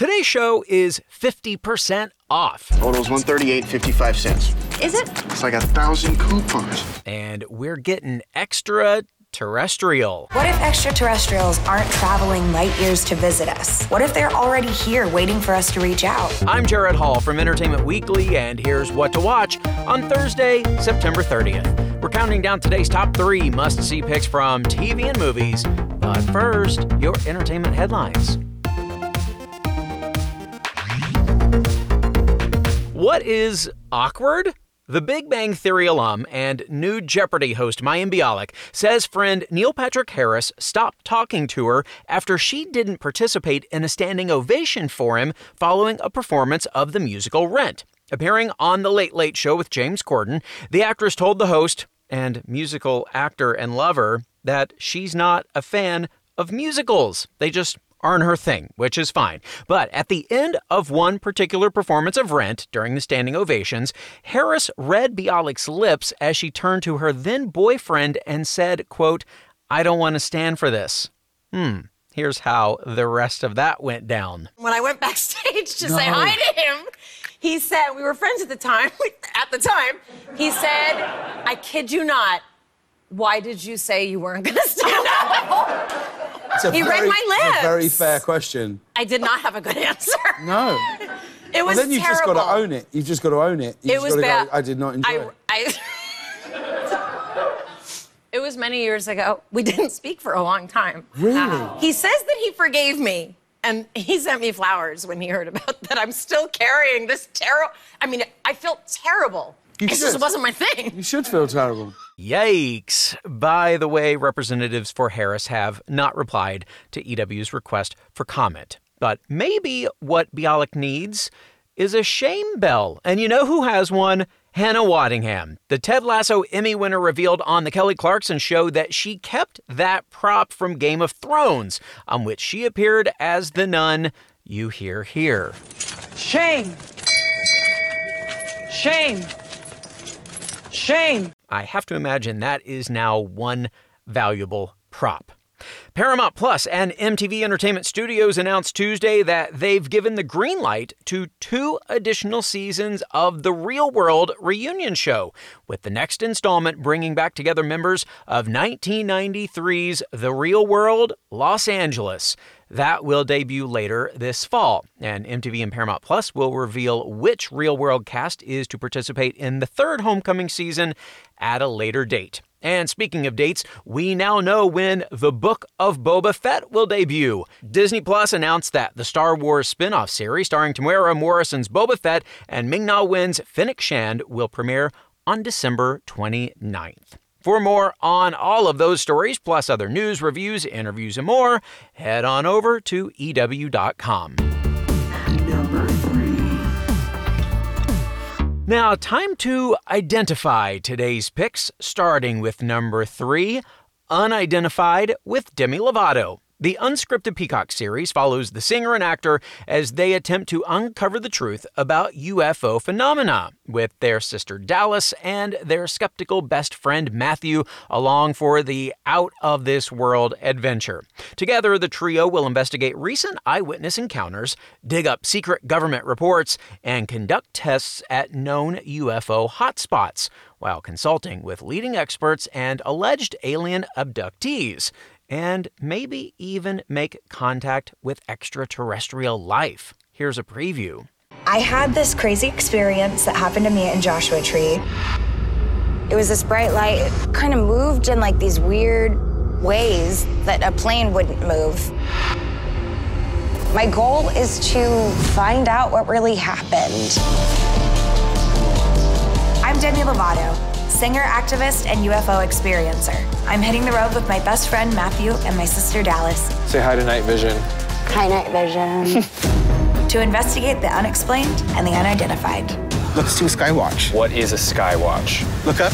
Today's show is 50% off. Total's 138.55 cents. Is it? It's like a thousand coupons. And we're getting extra terrestrial. What if extraterrestrials aren't traveling light years to visit us? What if they're already here waiting for us to reach out? I'm Gerrad Hall from Entertainment Weekly, and here's what to watch on Thursday, September 30th. We're counting down today's top three must see picks from TV and movies. But first, your entertainment headlines. What is awkward? The Big Bang Theory alum and new Jeopardy host Mayim Bialik says friend Neil Patrick Harris stopped talking to her after she didn't participate in a standing ovation for him following a performance of the musical Rent. Appearing on The Late Late Show with James Corden, the actress told the host and musical actor and lover that she's not a fan of musicals. They just aren't her thing, which is fine. But at the end of one particular performance of Rent during the standing ovations, Harris read Bialik's lips as she turned to her then boyfriend and said, quote, I don't want to stand for this. Hmm. Here's how the rest of that went down. When I went backstage to say hi to him, he said, we were friends at the time, at the time, he said, I kid you not, why did you say you weren't going to stand up? He read my lips. very fair question. I did not have a good answer. No. It was well, then you've just got to own it. You've just got to own it. You've It was bad. Go, I did not enjoy I, it. I, it was many years ago. We didn't speak for a long time. Really? He says that he forgave me, and he sent me flowers when he heard about that. I'm still carrying this terrible. I mean, I felt terrible. You it just wasn't my thing. You should feel terrible. Yikes. By the way, representatives for Harris have not replied to EW's request for comment. But maybe what Bialik needs is a shame bell. And you know who has one? Hannah Waddingham. The Ted Lasso Emmy winner revealed on The Kelly Clarkson Show that she kept that prop from Game of Thrones, on which she appeared as the nun you hear here. Shame. Shame. Shame. I have to imagine that is now one valuable prop. Paramount Plus and MTV Entertainment Studios announced Tuesday that they've given the green light to two additional seasons of the Real World reunion show, with the next installment bringing back together members of 1993's The Real World Los Angeles. That will debut later this fall, and MTV and Paramount Plus will reveal which Real World cast is to participate in the third homecoming season at a later date. And speaking of dates, we now know when The Book of Boba Fett will debut. Disney Plus announced that the Star Wars spin off series starring Temuera Morrison's Boba Fett and Ming Na Wen's Fennec Shand will premiere on December 29th. For more on all of those stories, plus other news, reviews, interviews, and more, head on over to EW.com. Now, time to identify today's picks, starting with number three Unidentified with Demi Lovato. The unscripted Peacock series follows the singer and actor as they attempt to uncover the truth about UFO phenomena, with their sister Dallas and their skeptical best friend Matthew along for the out of this world adventure. Together, the trio will investigate recent eyewitness encounters, dig up secret government reports, and conduct tests at known UFO hotspots while consulting with leading experts and alleged alien abductees and maybe even make contact with extraterrestrial life. Here's a preview. I had this crazy experience that happened to me in Joshua Tree. It was this bright light, it kind of moved in like these weird ways that a plane wouldn't move. My goal is to find out what really happened. I'm Demi Lovato, singer, activist, and UFO experiencer. I'm hitting the road with my best friend Matthew and my sister Dallas Say hi to Night Vision. Hi, Night Vision. to investigate the unexplained and the unidentified. Let's do a skywatch. What is a skywatch? Look up.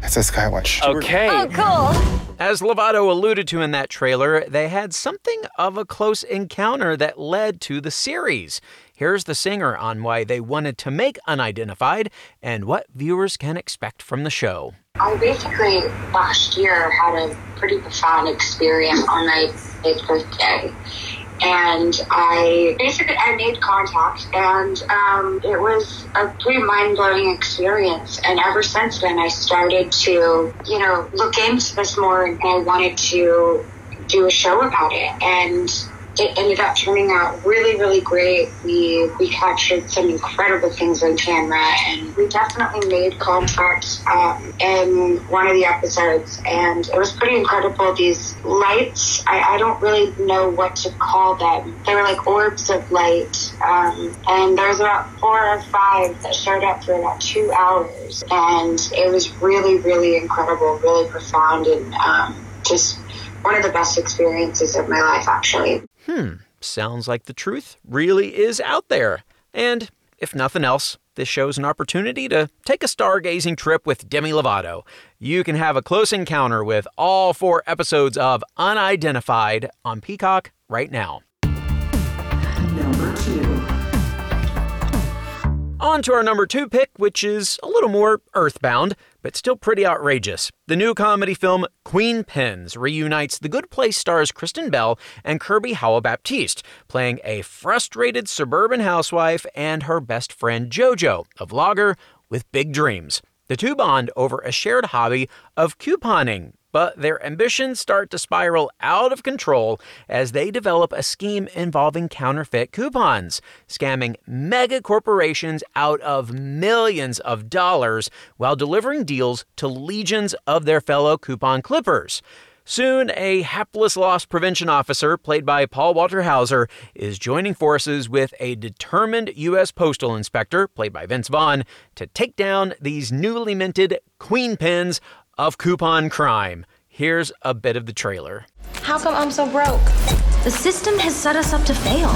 That's a skywatch. Okay. Oh, cool. As Lovato alluded to in that trailer, they had something of a close encounter that led to the series. Here's the singer on why they wanted to make Unidentified and what viewers can expect from the show. I basically last year had a pretty profound experience on my birthday. And I basically I made contact, and um, it was a pretty mind blowing experience. And ever since then, I started to you know look into this more, and I wanted to do a show about it, and it ended up turning out really, really great. We we captured some incredible things on camera, and we definitely made contact um, in one of the episodes, and it was pretty incredible. These lights, I, I don't really know what to call them. They were like orbs of light, um, and there was about four or five that showed up for about two hours, and it was really, really incredible, really profound, and um, just one of the best experiences of my life, actually. Hmm, sounds like the truth really is out there. And if nothing else, this shows an opportunity to take a stargazing trip with Demi Lovato. You can have a close encounter with all four episodes of Unidentified on Peacock right now. Number two. On to our number two pick, which is a little more earthbound, but still pretty outrageous. The new comedy film Queen Pins reunites The Good Place stars Kristen Bell and Kirby Howell Baptiste, playing a frustrated suburban housewife and her best friend JoJo, a vlogger with big dreams. The two bond over a shared hobby of couponing, but their ambitions start to spiral out of control as they develop a scheme involving counterfeit coupons, scamming mega corporations out of millions of dollars while delivering deals to legions of their fellow coupon clippers. Soon, a hapless loss prevention officer, played by Paul Walter Hauser, is joining forces with a determined U.S. postal inspector, played by Vince Vaughn, to take down these newly minted queen pins of coupon crime. Here's a bit of the trailer. How come I'm so broke? The system has set us up to fail.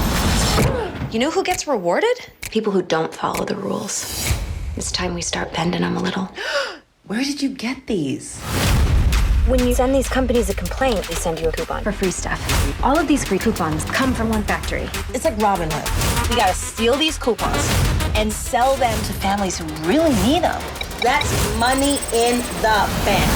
You know who gets rewarded? People who don't follow the rules. It's time we start bending them a little. Where did you get these? When you send these companies a complaint, they send you a coupon. For free stuff. All of these free coupons come from one factory. It's like Robin Hood. We gotta steal these coupons and sell them to families who really need them. That's money in the bank.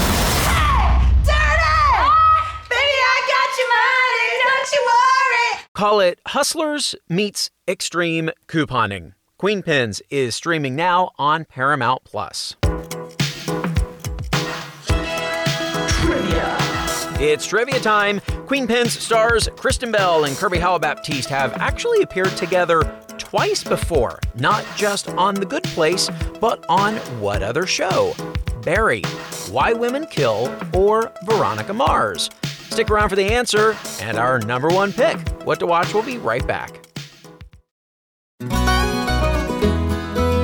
Baby, I got your money, don't you worry. Call it Hustlers meets Extreme Couponing. Queen Pins is streaming now on Paramount Plus. Trivia. It's trivia time. Queen Pins stars Kristen Bell and Kirby Howell Baptiste have actually appeared together twice before, not just on The Good Place, but on what other show? Barry, Why Women Kill, or Veronica Mars. Stick around for the answer and our number one pick. What to watch will be right back.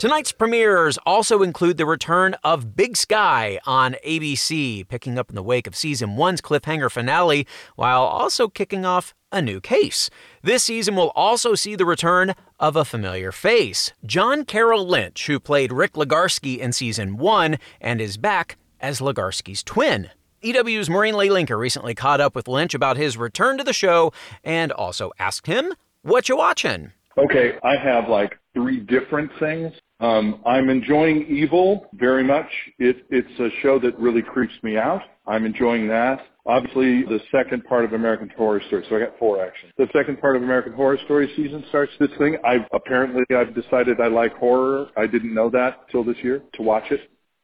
Tonight's premieres also include the return of Big Sky on ABC, picking up in the wake of season one's cliffhanger finale, while also kicking off a new case. This season will also see the return of a familiar face, John Carroll Lynch, who played Rick Legarski in season one and is back as Legarski's twin. EW's Maureen Lee Lenker recently caught up with Lynch about his return to the show and also asked him, What you watching? Okay, I have like three different things. Um, I'm enjoying Evil very much. It, it's a show that really creeps me out. I'm enjoying that. Obviously, the second part of American Horror Story. So I got four actually. The second part of American Horror Story season starts this thing. I've apparently I've decided I like horror. I didn't know that till this year to watch it.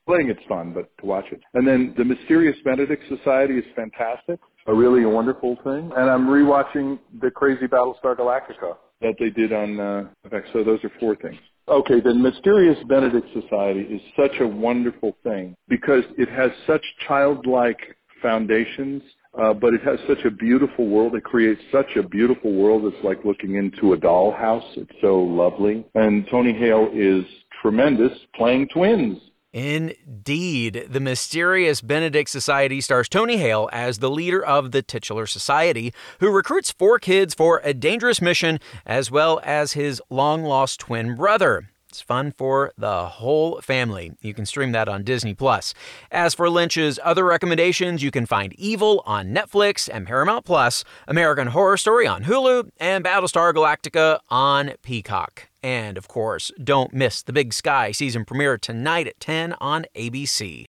Playing it's fun, but to watch it. And then the Mysterious Benedict Society is fantastic. A really wonderful thing. And I'm rewatching the Crazy Battlestar Galactica that they did on uh, FX. So those are four things. Okay, the Mysterious Benedict Society is such a wonderful thing because it has such childlike foundations, uh, but it has such a beautiful world. It creates such a beautiful world. It's like looking into a dollhouse. It's so lovely. And Tony Hale is tremendous playing twins. Indeed. The mysterious Benedict Society stars Tony Hale as the leader of the titular society, who recruits four kids for a dangerous mission, as well as his long lost twin brother. It's fun for the whole family. You can stream that on Disney Plus. As for Lynch's other recommendations, you can find Evil on Netflix and Paramount Plus, American Horror Story on Hulu, and Battlestar Galactica on Peacock. And of course, don't miss the Big Sky season premiere tonight at 10 on ABC.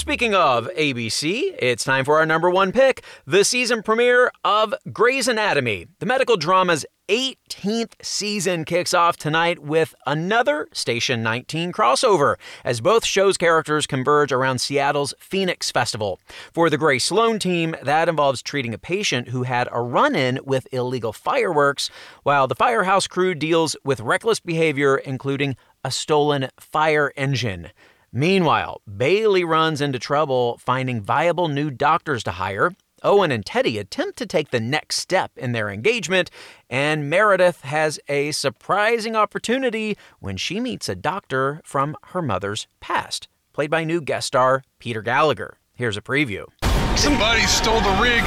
Speaking of ABC, it's time for our number one pick the season premiere of Grey's Anatomy. The medical drama's 18th season kicks off tonight with another Station 19 crossover, as both shows' characters converge around Seattle's Phoenix Festival. For the Grey Sloan team, that involves treating a patient who had a run in with illegal fireworks, while the Firehouse crew deals with reckless behavior, including a stolen fire engine. Meanwhile, Bailey runs into trouble finding viable new doctors to hire. Owen and Teddy attempt to take the next step in their engagement, and Meredith has a surprising opportunity when she meets a doctor from her mother's past, played by new guest star Peter Gallagher. Here's a preview. Somebody stole the rig.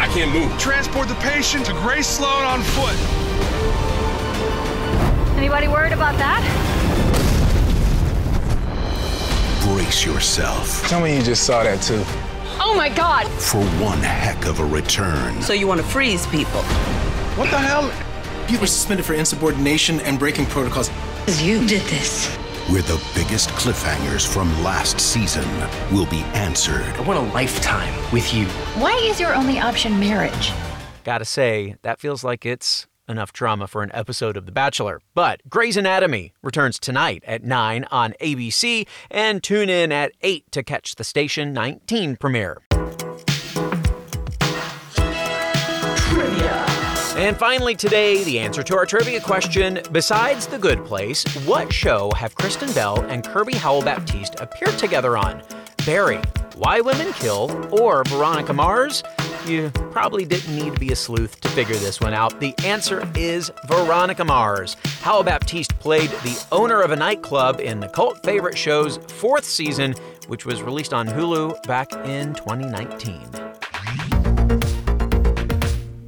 I can't move. Transport the patient to Grey Sloan on foot. Anybody worried about that? Brace yourself. Tell me you just saw that too. Oh my god! For one heck of a return. So you want to freeze people? What the hell? You were suspended for insubordination and breaking protocols. You did this. Where the biggest cliffhangers from last season will be answered. I want a lifetime with you. Why is your only option marriage? Gotta say, that feels like it's enough drama for an episode of The Bachelor. But Grey's Anatomy returns tonight at 9 on ABC, and tune in at 8 to catch the Station 19 premiere. And finally, today, the answer to our trivia question Besides The Good Place, what show have Kristen Bell and Kirby Howell Baptiste appeared together on? Barry, Why Women Kill, or Veronica Mars? You probably didn't need to be a sleuth to figure this one out. The answer is Veronica Mars. Howell Baptiste played the owner of a nightclub in the cult favorite show's fourth season, which was released on Hulu back in 2019.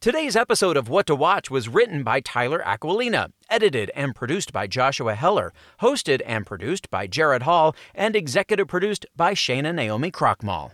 Today's episode of What to Watch was written by Tyler Aquilina, edited and produced by Joshua Heller, hosted and produced by Gerrad Hall, and executive produced by Shana Naomi Krochmal.